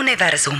Univerzum.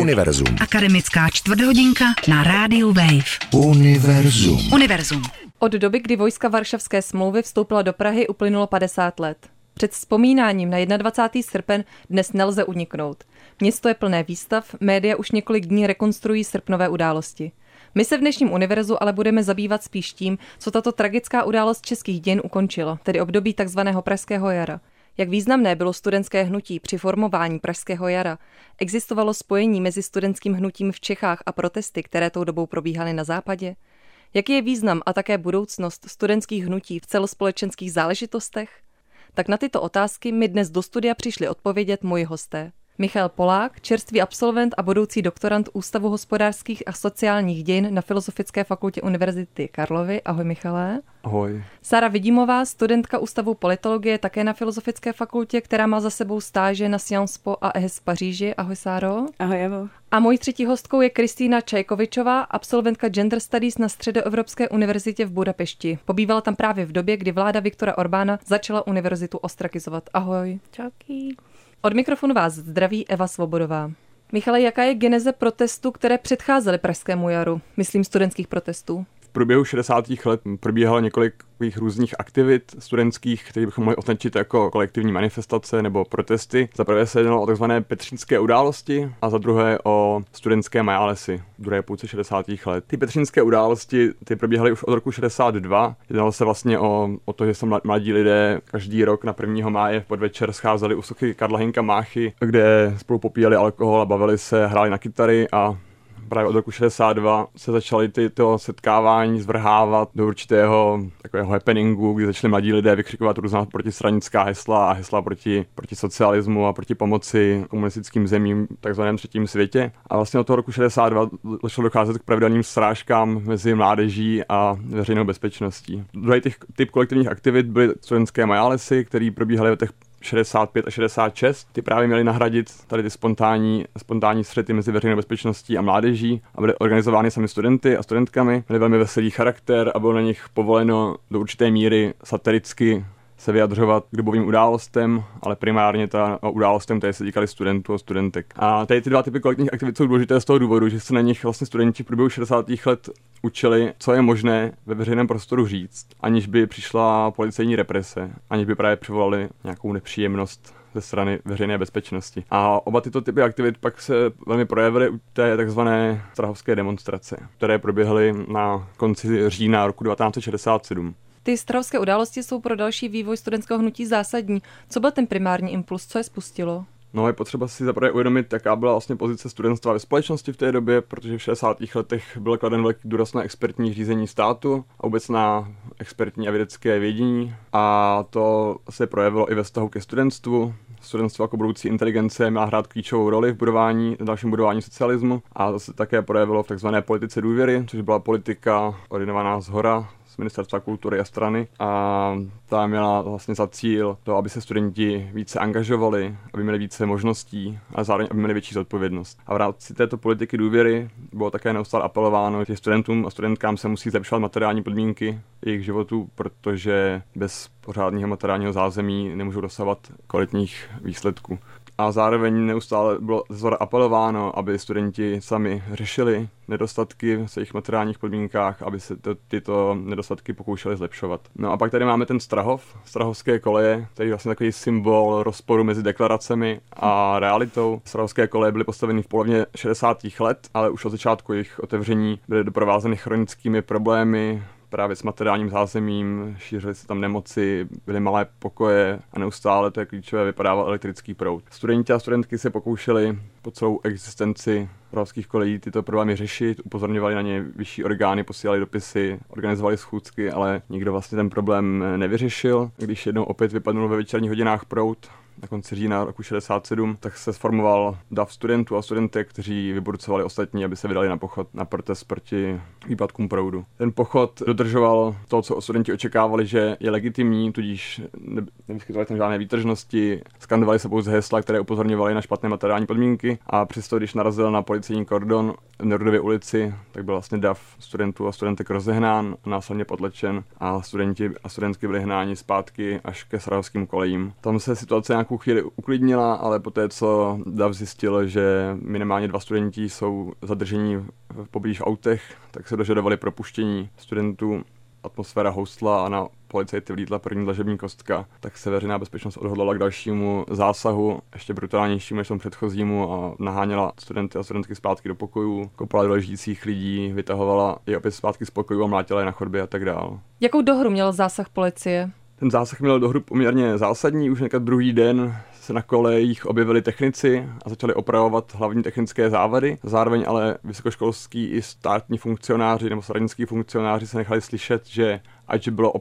Univerzum. Akademická čtvrthodinka na rádiu Wave. Univerzum. Univerzum. Od doby, kdy vojska Varšavské smlouvy vstoupila do Prahy, uplynulo 50 let. Před vzpomínáním na 21. srpen dnes nelze uniknout. Město je plné výstav, média už několik dní rekonstruují srpnové události. My se v dnešním univerzu ale budeme zabývat spíš tím, co tato tragická událost českých dějin ukončilo, tedy období tzv. Pražského jara. Jak významné bylo studentské hnutí při formování Pražského jara? Existovalo spojení mezi studentským hnutím v Čechách a protesty, které tou dobou probíhaly na západě? Jaký je význam a také budoucnost studentských hnutí v celospolečenských záležitostech? Tak na tyto otázky mi dnes do studia přišli odpovědět moji hosté. Michal Polák, čerstvý absolvent a budoucí doktorant Ústavu hospodářských a sociálních dějin na Filozofické fakultě Univerzity Karlovy. Ahoj Michale. Ahoj. Sara Vidímová, studentka Ústavu politologie také na Filozofické fakultě, která má za sebou stáže na Sciences Po a EHS v Paříži. Ahoj Sáro. Ahoj Evo. A mojí třetí hostkou je Kristýna Čajkovičová, absolventka Gender Studies na Středoevropské univerzitě v Budapešti. Pobývala tam právě v době, kdy vláda Viktora Orbána začala univerzitu ostrakizovat. Ahoj. Čauky. Od mikrofonu vás zdraví Eva Svobodová. Michale, jaká je geneze protestů, které předcházely Pražskému jaru? Myslím studentských protestů. Průběhu 60. let probíhalo několik různých aktivit studentských, které bychom mohli označit jako kolektivní manifestace nebo protesty. Za prvé se jednalo o tzv. petřínské události a za druhé o studentské majálesy v druhé půlce 60. let. Ty petřínské události ty probíhaly už od roku 62. Jednalo se vlastně o, o to, že se mladí lidé každý rok na 1. máje v podvečer scházeli u sochy Karla Hinka Máchy, kde spolu popíjeli alkohol a bavili se, hráli na kytary a právě od roku 62 se začaly tyto setkávání zvrhávat do určitého takového happeningu, kdy začali mladí lidé vykřikovat různá protistranická hesla a hesla proti, proti socialismu a proti pomoci komunistickým zemím v takzvaném třetím světě. A vlastně od toho roku 62 začalo docházet k pravidelným srážkám mezi mládeží a veřejnou bezpečností. Druhý typ kolektivních aktivit byly studentské majálesy, které probíhaly v těch 65 a 66, ty právě měly nahradit tady ty spontánní, spontánní střety mezi veřejnou bezpečností a mládeží a byly organizovány sami studenty a studentkami, měly velmi veselý charakter a bylo na nich povoleno do určité míry satiricky se vyjadřovat k dobovým událostem, ale primárně ta událostem, které se týkaly studentů a studentek. A tady ty dva typy kolektivních aktivit jsou důležité z toho důvodu, že se na nich vlastně studenti v průběhu 60. let učili, co je možné ve veřejném prostoru říct, aniž by přišla policejní represe, aniž by právě přivolali nějakou nepříjemnost ze strany veřejné bezpečnosti. A oba tyto typy aktivit pak se velmi projevily u té takzvané strahovské demonstrace, které proběhly na konci října roku 1967. Ty strahovské události jsou pro další vývoj studentského hnutí zásadní. Co byl ten primární impuls, co je spustilo? No je potřeba si zaprvé uvědomit, jaká byla vlastně pozice studentstva ve společnosti v té době, protože v 60. letech byl kladen velký důraz na expertní řízení státu a vůbec na expertní a vědecké vědění a to se projevilo i ve vztahu ke studentstvu. Studentstvo jako budoucí inteligence měla hrát klíčovou roli v budování, v dalším budování socialismu a to se také projevilo v takzvané politice důvěry, což byla politika ordinovaná z hora, Ministerstva kultury a strany a ta měla vlastně za cíl to, aby se studenti více angažovali, aby měli více možností a zároveň aby měli větší zodpovědnost. A v rámci této politiky důvěry bylo také neustále apelováno, že studentům a studentkám se musí zlepšovat materiální podmínky jejich životů, protože bez pořádného materiálního zázemí nemůžou dosahovat kvalitních výsledků a zároveň neustále bylo zora apelováno, aby studenti sami řešili nedostatky v jejich materiálních podmínkách, aby se to, tyto nedostatky pokoušeli zlepšovat. No a pak tady máme ten Strahov, Strahovské koleje, který je vlastně takový symbol rozporu mezi deklaracemi a realitou. Strahovské koleje byly postaveny v polovině 60. let, ale už od začátku jejich otevření byly doprovázeny chronickými problémy, právě s materiálním zázemím, šířily se tam nemoci, byly malé pokoje a neustále, to je klíčové, vypadával elektrický proud. Studenti a studentky se pokoušeli po celou existenci pravských kolejí tyto problémy řešit, upozorňovali na ně vyšší orgány, posílali dopisy, organizovali schůzky, ale nikdo vlastně ten problém nevyřešil. Když jednou opět vypadnul ve večerních hodinách prout, na konci října roku 67, tak se sformoval dav studentů a studentek, kteří vyburcovali ostatní, aby se vydali na pochod na protest proti výpadkům proudu. Ten pochod dodržoval to, co studenti očekávali, že je legitimní, tudíž ne, nevyskytovali tam žádné výtržnosti, skandovali se pouze hesla, které upozorňovaly na špatné materiální podmínky a přesto, když narazil na policejní kordon v Nerudově ulici, tak byl vlastně dav studentů a studentek rozehnán, následně potlačen a studenti a studentky byli hnáni zpátky až ke srahovským kolejím. Tam se situace nějak nějakou chvíli uklidnila, ale poté, co DAV zjistil, že minimálně dva studenti jsou zadržení v poblíž autech, tak se dožadovali propuštění studentů atmosféra houstla a na policajty vlítla první dlažební kostka, tak se veřejná bezpečnost odhodlala k dalšímu zásahu, ještě brutálnějšímu než tomu předchozímu a naháněla studenty a studentky zpátky do pokojů, kopala do ležících lidí, vytahovala je opět zpátky z pokojů a mlátila je na chodbě a tak dál. Jakou dohru měl zásah policie? Ten zásah měl dohru poměrně zásadní, už někdy druhý den se na kolejích objevili technici a začali opravovat hlavní technické závady. Zároveň ale vysokoškolský i státní funkcionáři nebo stranický funkcionáři se nechali slyšet, že ať bylo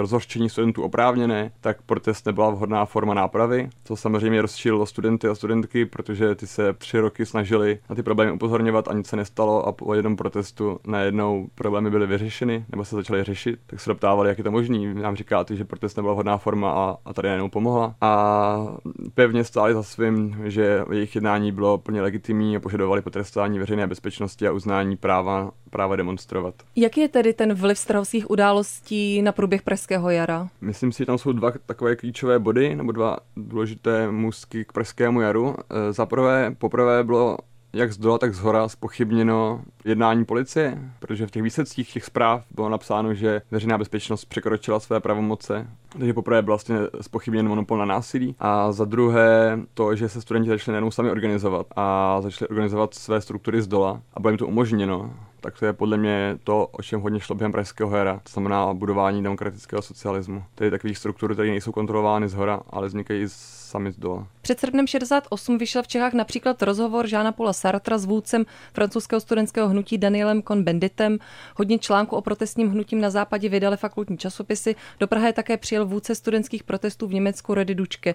rozhořčení studentů oprávněné, tak protest nebyla vhodná forma nápravy, co samozřejmě rozčílilo studenty a studentky, protože ty se tři roky snažili na ty problémy upozorňovat a nic se nestalo a po jednom protestu najednou problémy byly vyřešeny nebo se začaly řešit, tak se doptávali, jak je to možné. Nám říkáte, že protest nebyla vhodná forma a, a tady najednou pomohla. A pevně stáli za svým, že jejich jednání bylo plně legitimní a požadovali potrestání veřejné bezpečnosti a uznání práva, práva demonstrovat. Jaký je tedy ten vliv strahovských událostí na průběh Pražského jara? Myslím si, že tam jsou dva takové klíčové body, nebo dva důležité musky k Pražskému jaru. E, za prvé, poprvé bylo jak z dola, tak z hora spochybněno jednání policie, protože v těch výsledcích těch zpráv bylo napsáno, že veřejná bezpečnost překročila své pravomoce, takže poprvé byl vlastně spochybněn monopol na násilí a za druhé to, že se studenti začali najednou sami organizovat a začali organizovat své struktury z dola a bylo jim to umožněno tak to je podle mě to, o čem hodně šlo během pražského hera, to znamená budování demokratického socialismu. Tedy takových struktur, které nejsou kontrolovány z hora, ale vznikají sami z dola. Před srpnem 68 vyšel v Čechách například rozhovor Žána Paula Sartra s vůdcem francouzského studentského hnutí Danielem Cohn-Benditem. Hodně článků o protestním hnutím na západě vydali fakultní časopisy. Do Prahy také přijel vůdce studentských protestů v Německu Redy Dučke.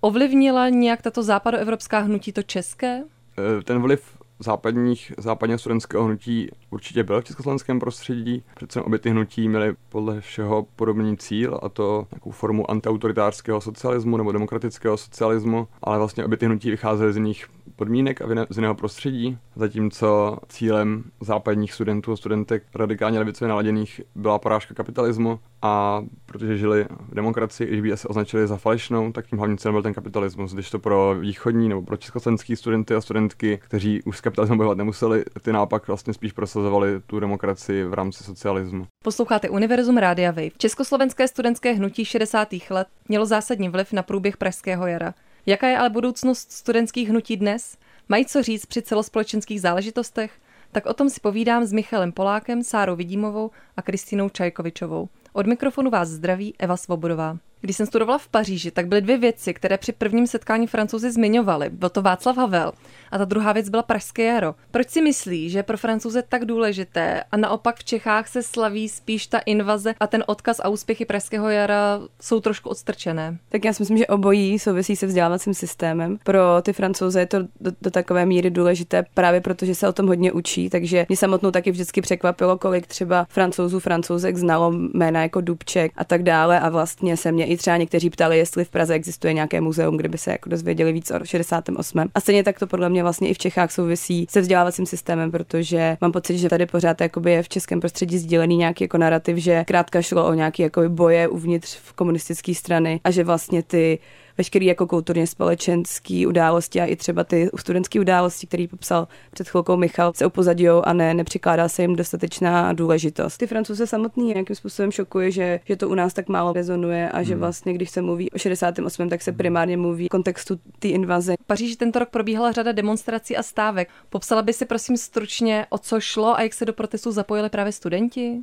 Ovlivnila nějak tato západoevropská hnutí to české? E, ten vliv západních, západního studentského hnutí určitě byl v československém prostředí. Přece obě ty hnutí měly podle všeho podobný cíl a to nějakou formu antiautoritářského socialismu nebo demokratického socialismu, ale vlastně obě ty hnutí vycházely z jiných podmínek a z jiného prostředí, zatímco cílem západních studentů a studentek radikálně levicově naladěných byla porážka kapitalismu a protože žili v demokracii, když by se označili za falešnou, tak tím hlavním cílem byl ten kapitalismus. Když to pro východní nebo pro československý studenty a studentky, kteří už s kapitalismem bojovat nemuseli, ty naopak vlastně spíš prosazovali tu demokracii v rámci socialismu. Posloucháte Univerzum Rádia Wave. Československé studentské hnutí 60. let mělo zásadní vliv na průběh Pražského jara. Jaká je ale budoucnost studentských hnutí dnes? Mají co říct při celospolečenských záležitostech? Tak o tom si povídám s Michalem Polákem, Sárou Vidímovou a Kristýnou Čajkovičovou. Od mikrofonu vás zdraví Eva Svobodová. Když jsem studovala v Paříži, tak byly dvě věci, které při prvním setkání francouzi zmiňovali. Byl to Václav Havel a ta druhá věc byla Pražské jaro. Proč si myslí, že pro francouze tak důležité a naopak v Čechách se slaví spíš ta invaze a ten odkaz a úspěchy Pražského jara jsou trošku odstrčené? Tak já si myslím, že obojí souvisí se vzdělávacím systémem. Pro ty francouze je to do, do takové míry důležité právě proto, že se o tom hodně učí, takže mě samotnou taky vždycky překvapilo, kolik třeba francouzů, francouzek znalo jména jako Dubček a tak dále a vlastně se mě i třeba někteří ptali, jestli v Praze existuje nějaké muzeum, kde by se jako dozvěděli víc o 68. A stejně tak to podle mě vlastně i v Čechách souvisí se vzdělávacím systémem, protože mám pocit, že tady pořád je v českém prostředí sdílený nějaký jako narrativ, že krátka šlo o nějaké boje uvnitř v komunistické strany a že vlastně ty veškerý jako kulturně společenský události a i třeba ty studentské události, který popsal před chvilkou Michal, se upozadí a ne, nepřikládá se jim dostatečná důležitost. Ty francouze samotný nějakým způsobem šokuje, že, že to u nás tak málo rezonuje a že hmm. vlastně, když se mluví o 68., tak se hmm. primárně mluví v kontextu té invaze. V Paříži tento rok probíhala řada demonstrací a stávek. Popsala by si prosím stručně, o co šlo a jak se do protestu zapojili právě studenti?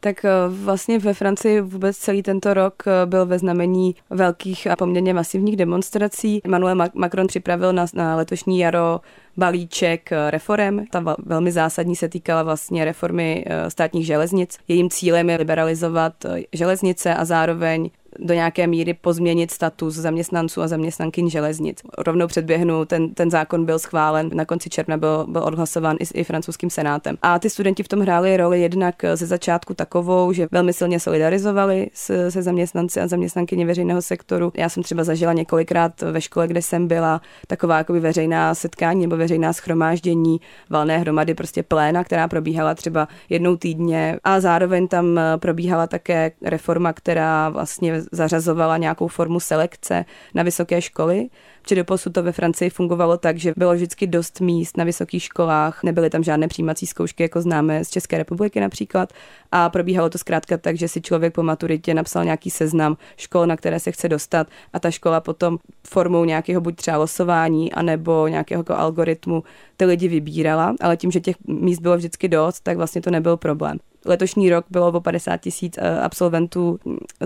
Tak eh, vlastně ve Francii vůbec celý tento rok eh, byl ve znamení velkých a poměrně masivních demonstrací. Emmanuel Macron připravil na, na letošní jaro balíček eh, reform. Ta velmi zásadní se týkala vlastně reformy státních železnic. Jejím cílem je liberalizovat železnice a zároveň do nějaké míry pozměnit status zaměstnanců a zaměstnankyň železnic. Rovnou předběhnu, ten, ten zákon byl schválen, na konci června byl, byl odhlasován i, i francouzským senátem. A ty studenti v tom hráli roli jednak ze začátku takovou, že velmi silně solidarizovali se, se zaměstnanci a zaměstnankyně veřejného sektoru. Já jsem třeba zažila několikrát ve škole, kde jsem byla taková jakoby veřejná setkání nebo veřejná schromáždění, valné hromady, prostě pléna, která probíhala třeba jednou týdně a zároveň tam probíhala také reforma, která vlastně zařazovala nějakou formu selekce na vysoké školy, protože doposud to ve Francii fungovalo tak, že bylo vždycky dost míst na vysokých školách, nebyly tam žádné přijímací zkoušky, jako známe z České republiky například, a probíhalo to zkrátka tak, že si člověk po maturitě napsal nějaký seznam škol, na které se chce dostat a ta škola potom formou nějakého buď třeba losování, anebo nějakého jako algoritmu ty lidi vybírala, ale tím, že těch míst bylo vždycky dost, tak vlastně to nebyl problém. Letošní rok bylo o 50 tisíc eh, absolventů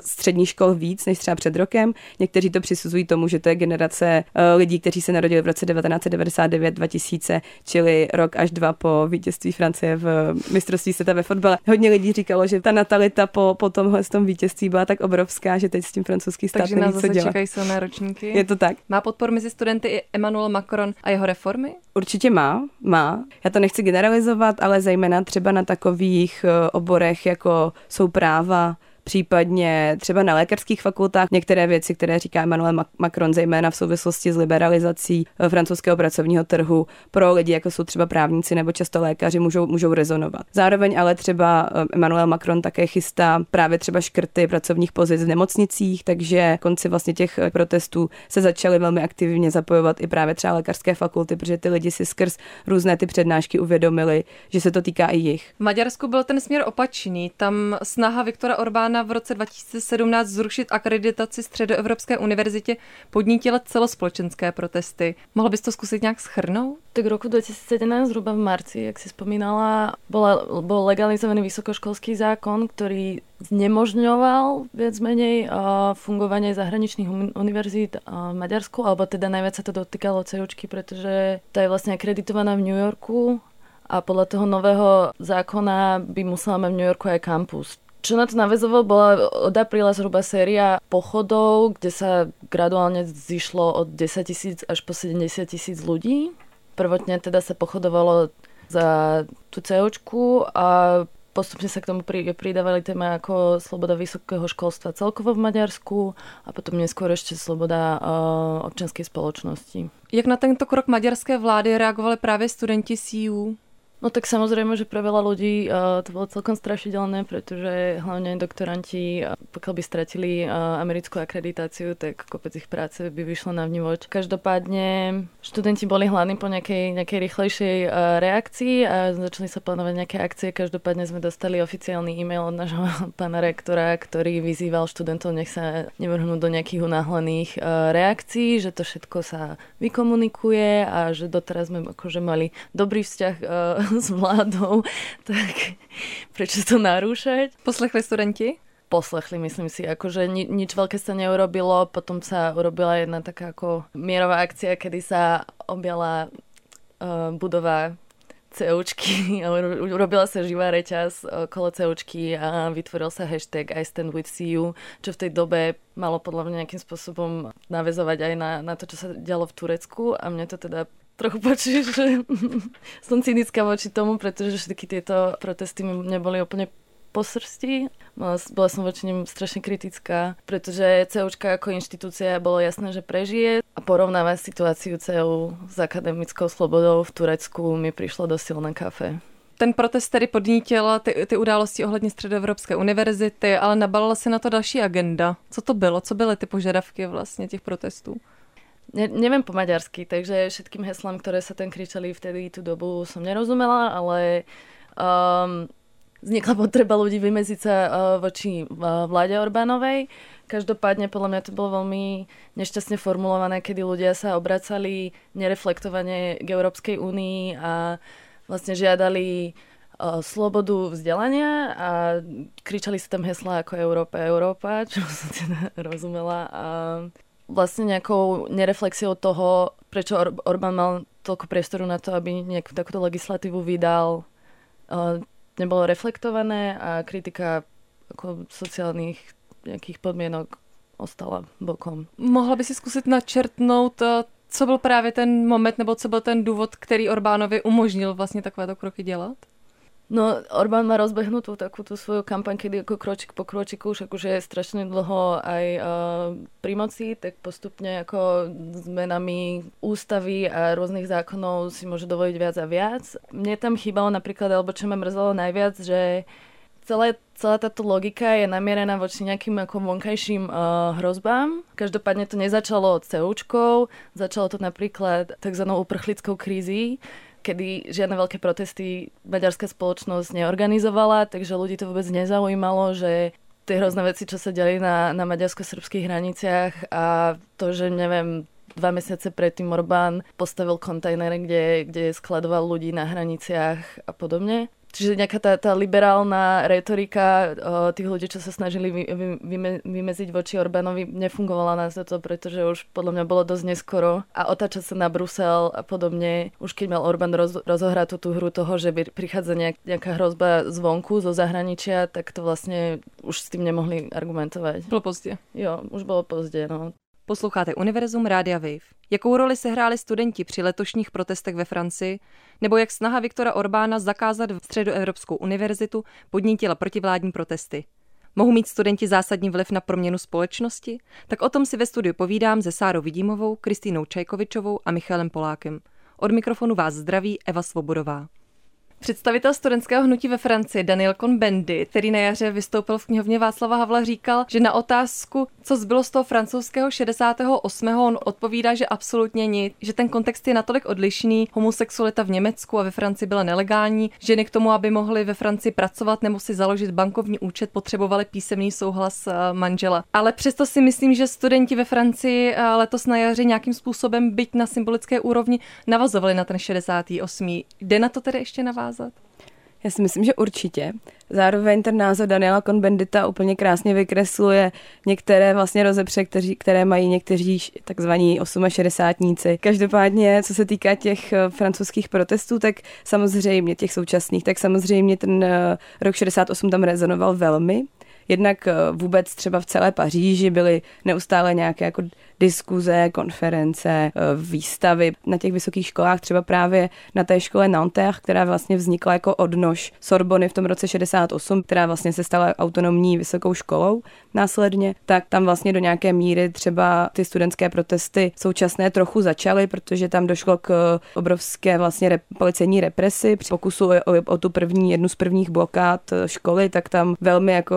středních škol víc než třeba před rokem. Někteří to přisuzují tomu, že to je generace eh, lidí, kteří se narodili v roce 1999-2000, čili rok až dva po vítězství Francie v mistrovství světa ve fotbale. Hodně lidí říkalo, že ta natalita po, po tomhle tom vítězství byla tak obrovská, že teď s tím francouzský stát Takže nás zase dělat. čekají silné ročníky. Je to tak. Má podporu mezi studenty i Emmanuel Macron a jeho reformy? Určitě má, má. Já to nechci generalizovat, ale zejména třeba na takových eh, oborech, jako jsou práva, případně třeba na lékařských fakultách některé věci, které říká Emmanuel Macron, zejména v souvislosti s liberalizací eh, francouzského pracovního trhu pro lidi, jako jsou třeba právníci nebo často lékaři, můžou, můžou rezonovat. Zároveň ale třeba eh, Emmanuel Macron také chystá právě třeba škrty pracovních pozic v nemocnicích, takže konci vlastně těch eh, protestů se začaly velmi aktivně zapojovat i právě třeba lékařské fakulty, protože ty lidi si skrz různé ty přednášky uvědomili, že se to týká i jich. V Maďarsku byl ten směr opačný. Tam snaha Viktora Orbána v roce 2017 zrušit akreditaci Středoevropské univerzitě podnítila celospolečenské protesty. Mohl bys to zkusit nějak schrnout? Tak roku 2017, zhruba v marci, jak si spomínala, bola, bol legalizovaný vysokoškolský zákon, ktorý znemožňoval viac menej uh, fungovanie zahraničných univerzít uh, v Maďarsku, alebo teda najviac sa to dotýkalo CUčky, pretože to je vlastne akreditovaná v New Yorku a podľa toho nového zákona by musela mať v New Yorku aj kampus. Čo na to navezovalo, bola od apríla zhruba séria pochodov, kde sa graduálne zišlo od 10 tisíc až po 70 tisíc ľudí. Prvotne teda sa pochodovalo za tú COčku a postupne sa k tomu pridávali téma ako sloboda vysokého školstva celkovo v Maďarsku a potom neskôr ešte sloboda uh, občanskej spoločnosti. Jak na tento krok maďarské vlády reagovali právě studenti CU? No tak samozrejme, že pre veľa ľudí uh, to bolo celkom strašidelné, pretože hlavne doktoranti, uh, pokiaľ by stratili uh, americkú akreditáciu, tak kopec ich práce by vyšlo na vnívoč. Každopádne študenti boli hladní po nejakej, nejakej rýchlejšej reakcii a začali sa plánovať nejaké akcie. Každopádne sme dostali oficiálny e-mail od nášho pána rektora, ktorý vyzýval študentov, nech sa nevrhnú do nejakých unáhlených reakcií, že to všetko sa vykomunikuje a že doteraz sme akože mali dobrý vzťah s vládou, tak prečo to narúšať? Poslechli studenti? poslechli, myslím si, akože ni, nič veľké sa neurobilo, potom sa urobila jedna taká ako mierová akcia, kedy sa objala uh, budova COčky a urobila sa živá reťaz okolo COčky a vytvoril sa hashtag I stand with CU, čo v tej dobe malo podľa mňa nejakým spôsobom navezovať aj na, na to, čo sa dialo v Turecku a mne to teda trochu počuješ, že som cynická voči tomu, pretože všetky tieto protesty mi neboli úplne po srsti. Bola som voči nim strašne kritická, pretože CUčka ako inštitúcia bolo jasné, že prežije a porovnávať situáciu CU s akademickou slobodou v Turecku mi prišlo do silné kafe. Ten protest tedy podnítil ty, ty události ohledně Středoevropské univerzity, ale nabalila se na to další agenda. Co to bylo? Co byly ty požadavky vlastně těch protestů? Ne, neviem po maďarsky, takže všetkým heslám, ktoré sa tam kričali vtedy tú dobu som nerozumela, ale um, vznikla potreba ľudí vymeziť sa uh, voči uh, vláde Orbánovej. Každopádne podľa mňa to bolo veľmi nešťastne formulované, kedy ľudia sa obracali nereflektovane k Európskej únii a vlastne žiadali uh, slobodu vzdelania a kričali sa tam heslá ako Európa, Európa, čo som teda rozumela. A vlastne nejakou nereflexiou toho, prečo Or- Orbán mal toľko priestoru na to, aby nejakú takúto legislatívu vydal, nebolo reflektované a kritika ako sociálnych nejakých podmienok ostala bokom. Mohla by si zkusit načrtnout, eh, co byl právě ten moment, nebo co byl ten důvod, který Orbánovi umožnil vlastně takovéto kroky dělat? No, Orbán má rozbehnutú takú tú svoju kampaň, kedy ako kročik po kročiku, už akože je strašne dlho aj uh, pri moci, tak postupne ako zmenami ústavy a rôznych zákonov si môže dovoliť viac a viac. Mne tam chýbalo napríklad, alebo čo ma mrzelo najviac, že celé, celá táto logika je namierená voči nejakým ako vonkajším uh, hrozbám. Každopádne to nezačalo od CUčkov, začalo to napríklad tzv. uprchlickou krízy, kedy žiadne veľké protesty maďarská spoločnosť neorganizovala, takže ľudí to vôbec nezaujímalo, že tie hrozné veci, čo sa diali na, na maďarsko-srbských hraniciach a to, že neviem, dva mesiace predtým Orbán postavil kontajner, kde, kde skladoval ľudí na hraniciach a podobne. Čiže nejaká tá, tá liberálna retorika o, tých ľudí, čo sa snažili vy, vy, vyme, vymeziť voči Orbánovi, nefungovala na to, pretože už podľa mňa bolo dosť neskoro a otáčať sa na Brusel a podobne, už keď mal Orbán roz, rozohrať tú, tú hru toho, že prichádza nejak, nejaká hrozba zvonku, zo zahraničia, tak to vlastne už s tým nemohli argumentovať. Bylo pozdě. Jo, už bylo pozdě, no. Posloucháte Univerzum Rádia Wave. Jakou roli se hráli studenti při letošních protestech ve Francii, nebo jak snaha Viktora Orbána zakázat Středoevropskou univerzitu podnítila protivládní protesty? Mohou mít studenti zásadní vliv na proměnu společnosti? Tak o tom si ve studiu povídám se Sárou Vidímovou, Kristýnou Čajkovičovou a Michalem Polákem. Od mikrofonu vás zdraví Eva Svobodová. Představitel studentského hnutí ve Francii Daniel Cohn-Bendit, který na jaře vystoupil v knihovně Václava Havla, říkal, že na otázku, co zbylo z toho francouzského 68. on odpovídá, že absolutně nic, že ten kontext je natolik odlišný. Homosexualita v Německu a ve Francii byla nelegální, ženy k tomu, aby mohly ve Francii pracovat nebo si založit bankovní účet, potřebovali písemný souhlas eh, manžela. Ale přesto si myslím, že studenti ve Francii eh, letos na jaře nějakým způsobem, byť na symbolické úrovni, navazovali na ten 68. Jde na to tedy ještě navázat? Navázat? Já si myslím, že určitě. Zároveň ten názor Daniela Konbendita úplně krásně vykresluje některé vlastně rozepře, kteří, které mají někteří takzvaní 68. Každopádně, co se týká těch eh, francouzských protestů, tak samozřejmě těch současných, tak samozřejmě ten eh, rok 68 tam rezonoval velmi. Jednak eh, vůbec třeba v celé Paříži byly neustále nějaké jako diskuze, konference, eh, výstavy na těch vysokých školách, třeba právě na té škole Nanterre, která vlastně vznikla jako odnož Sorbony v tom roce 68, která vlastně se stala autonomní vysokou školou následně, tak tam vlastně do nějaké míry třeba ty studentské protesty současné trochu začaly, protože tam došlo k obrovské vlastně rep, policejní represi při pokusu o, o, o tu první, jednu z prvních blokád eh, školy, tak tam velmi jako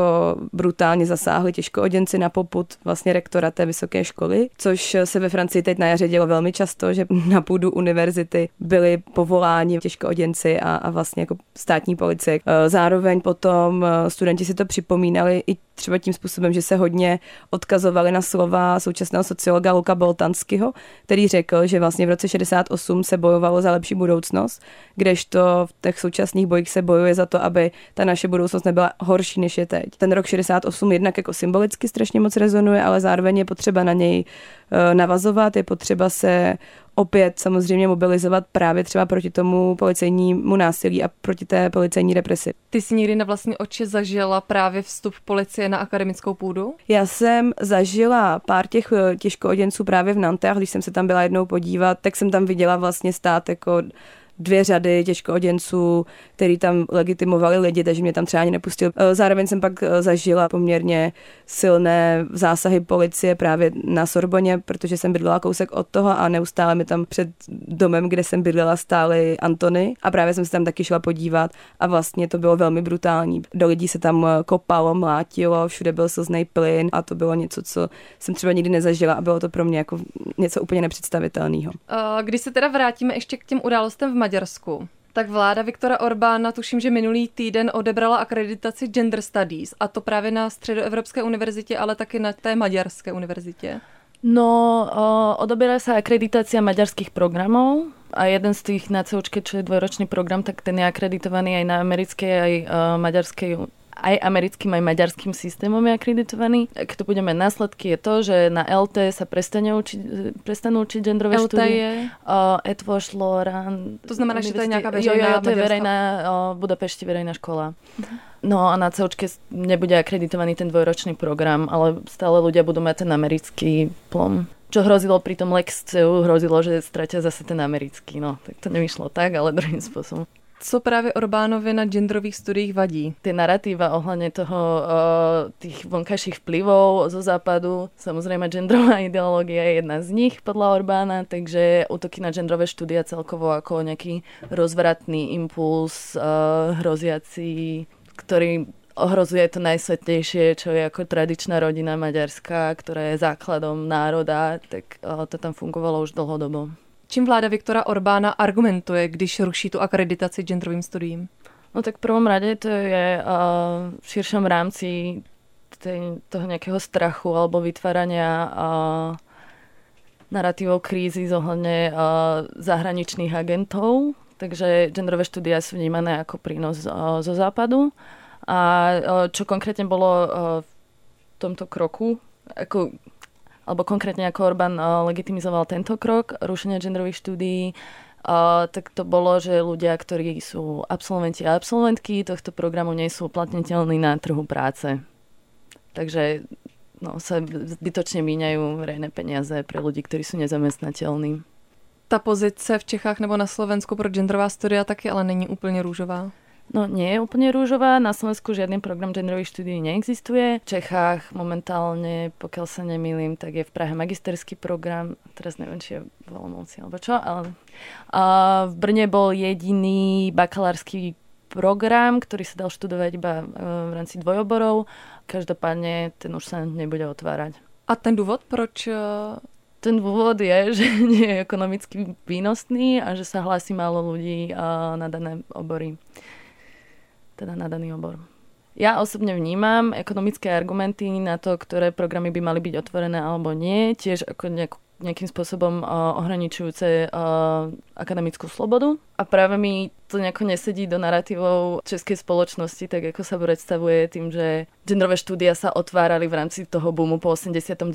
brutálně zasáhli těžkooděnci na poput vlastně rektora té vysoké školy což se ve Francii teď na jaře dělo velmi často, že na půdu univerzity byli povoláni těžkooděnci a, a vlastně jako státní policie. E, zároveň potom e, studenti si to připomínali i třeba tím způsobem, že se hodně odkazovali na slova současného sociologa Luka Boltanského, který řekl, že vlastně v roce 68 se bojovalo za lepší budoucnost, kdežto v těch současných bojích se bojuje za to, aby ta naše budoucnost nebyla horší, než je teď. Ten rok 68 jednak jako symbolicky strašně moc rezonuje, ale zároveň je potřeba na něj eh, navazovat, je potřeba se opět samozřejmě mobilizovat právě třeba proti tomu policejnímu násilí a proti té policejní represi. Ty jsi někdy na vlastní oči zažila právě vstup policie na akademickou půdu? Já jsem zažila pár těch eh, těžkooděnců právě v Nantech, když jsem se tam byla jednou podívat, tak jsem tam viděla vlastně stát jako dvě řady těžkooděnců, který tam legitimovali lidi, takže mě tam třeba ani nepustil. Eh, zároveň jsem pak eh, zažila poměrně silné zásahy policie právě na Sorboně, protože jsem bydlela kousek od toho a neustále mi tam před domem, kde jsem bydlela, stály Antony a právě jsem se tam taky šla podívat a vlastně to bylo velmi brutální. Do lidí se tam eh, kopalo, mlátilo, všude byl slzný plyn a to bylo něco, co jsem třeba nikdy nezažila a bylo to pro mě jako něco úplně nepředstavitelného. Když se teda vrátíme ještě k těm událostem v Maďarsku, tak vláda Viktora Orbána, tuším, že minulý týden odebrala akreditaci Gender Studies, a to právě na Středoevropské univerzitě, ale taky na té Maďarské univerzitě. No, odoberá sa akreditácia maďarských programov a jeden z tých na COčke, je dvojročný program, tak ten je akreditovaný aj na americkej, aj uh, maďarskej aj americkým, aj maďarským systémom je akreditovaný. Ak to budeme následky je to, že na LT sa prestane učiť, prestanú učiť genderové LT štúdie. je? Uh, Etvoš, Loran. To znamená, že to je nejaká veřejná Jo, jo, to je verejná, uh, Budapešti verejná škola. No a na COčke nebude akreditovaný ten dvojročný program, ale stále ľudia budú mať ten americký plom. Čo hrozilo pri tom Lex CEU, hrozilo, že stratia zase ten americký. No, tak to nevyšlo tak, ale druhým spôsobom. Co právě Orbánovi na genderových studiích vadí? tie narratíva ohľadne toho, uh, tých vonkajších vplyvov zo západu, samozrejme genderová ideológia je jedna z nich podľa Orbána, takže útoky na genderové štúdia celkovo ako nejaký rozvratný impuls uh, hroziaci, ktorý ohrozuje to najsvetlejšie, čo je ako tradičná rodina maďarská, ktorá je základom národa, tak to tam fungovalo už dlhodobo. Čím vláda Viktora Orbána argumentuje, když ruší tu akreditaci genderovým studiím? No tak v prvom rade to je uh, v širšom rámci tej, toho nejakého strachu alebo vytvárania uh, narratívov krízy zohľadne uh, zahraničných agentov. Takže genderové štúdia sú vnímané ako prínos uh, zo západu. A uh, čo konkrétne bolo uh, v tomto kroku, ako alebo konkrétne ako Orbán uh, legitimizoval tento krok rušenia genderových štúdií, uh, tak to bolo, že ľudia, ktorí sú absolventi a absolventky tohto programu, nie sú uplatniteľní na trhu práce. Takže no, sa zbytočne míňajú verejné peniaze pre ľudí, ktorí sú nezamestnateľní. Ta pozice v Čechách nebo na Slovensku pro genderová studia taky ale není úplně růžová. No nie je úplne rúžová, na Slovensku žiadny program genderových štúdií neexistuje. V Čechách momentálne, pokiaľ sa nemýlim, tak je v Prahe magisterský program, teraz neviem, či je v Olomouci alebo čo, ale a v Brne bol jediný bakalársky program, ktorý sa dal študovať iba e, v rámci dvojoborov. Každopádne ten už sa nebude otvárať. A ten důvod, proč e, ten dôvod je, že nie je ekonomicky výnosný a že sa hlási málo ľudí na dané obory teda na daný obor. Ja osobne vnímam ekonomické argumenty na to, ktoré programy by mali byť otvorené alebo nie, tiež ako nejak, nejakým spôsobom uh, ohraničujúce uh, akademickú slobodu. A práve mi to nejako nesedí do narratívov českej spoločnosti, tak ako sa predstavuje tým, že genderové štúdia sa otvárali v rámci toho boomu po 89.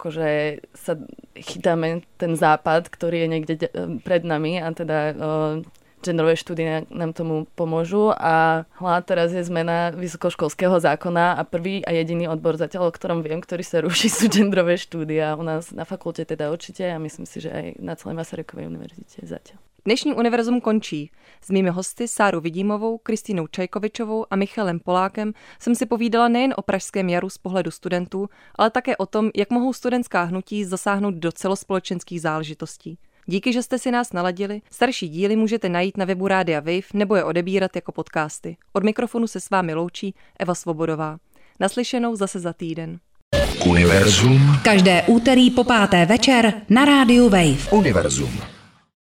akože sa chytáme ten západ, ktorý je niekde pred nami a teda uh, genderové štúdie nám tomu pomôžu a hľad teraz je zmena vysokoškolského zákona a prvý a jediný odbor zatiaľ, o ktorom viem, ktorý sa ruší, sú genderové štúdia. U nás na fakulte teda určite a myslím si, že aj na celé Masarykovej univerzite zatiaľ. Dnešní univerzum končí. S mými hosty Sáru Vidímovou, Kristýnou Čajkovičovou a Michalem Polákem jsem si povídala nejen o pražském jaru z pohledu studentů, ale také o tom, jak mohou studentská hnutí zasáhnout do celospolečenských záležitostí. Díky, že jste si nás naladili. Starší díly můžete najít na webu Rádia Wave nebo je odebírat jako podcasty. Od mikrofonu se s vámi loučí Eva Svobodová. Naslyšenou zase za týden. Univerzum. Každé úterý po páté večer na rádiu Wave. Univerzum.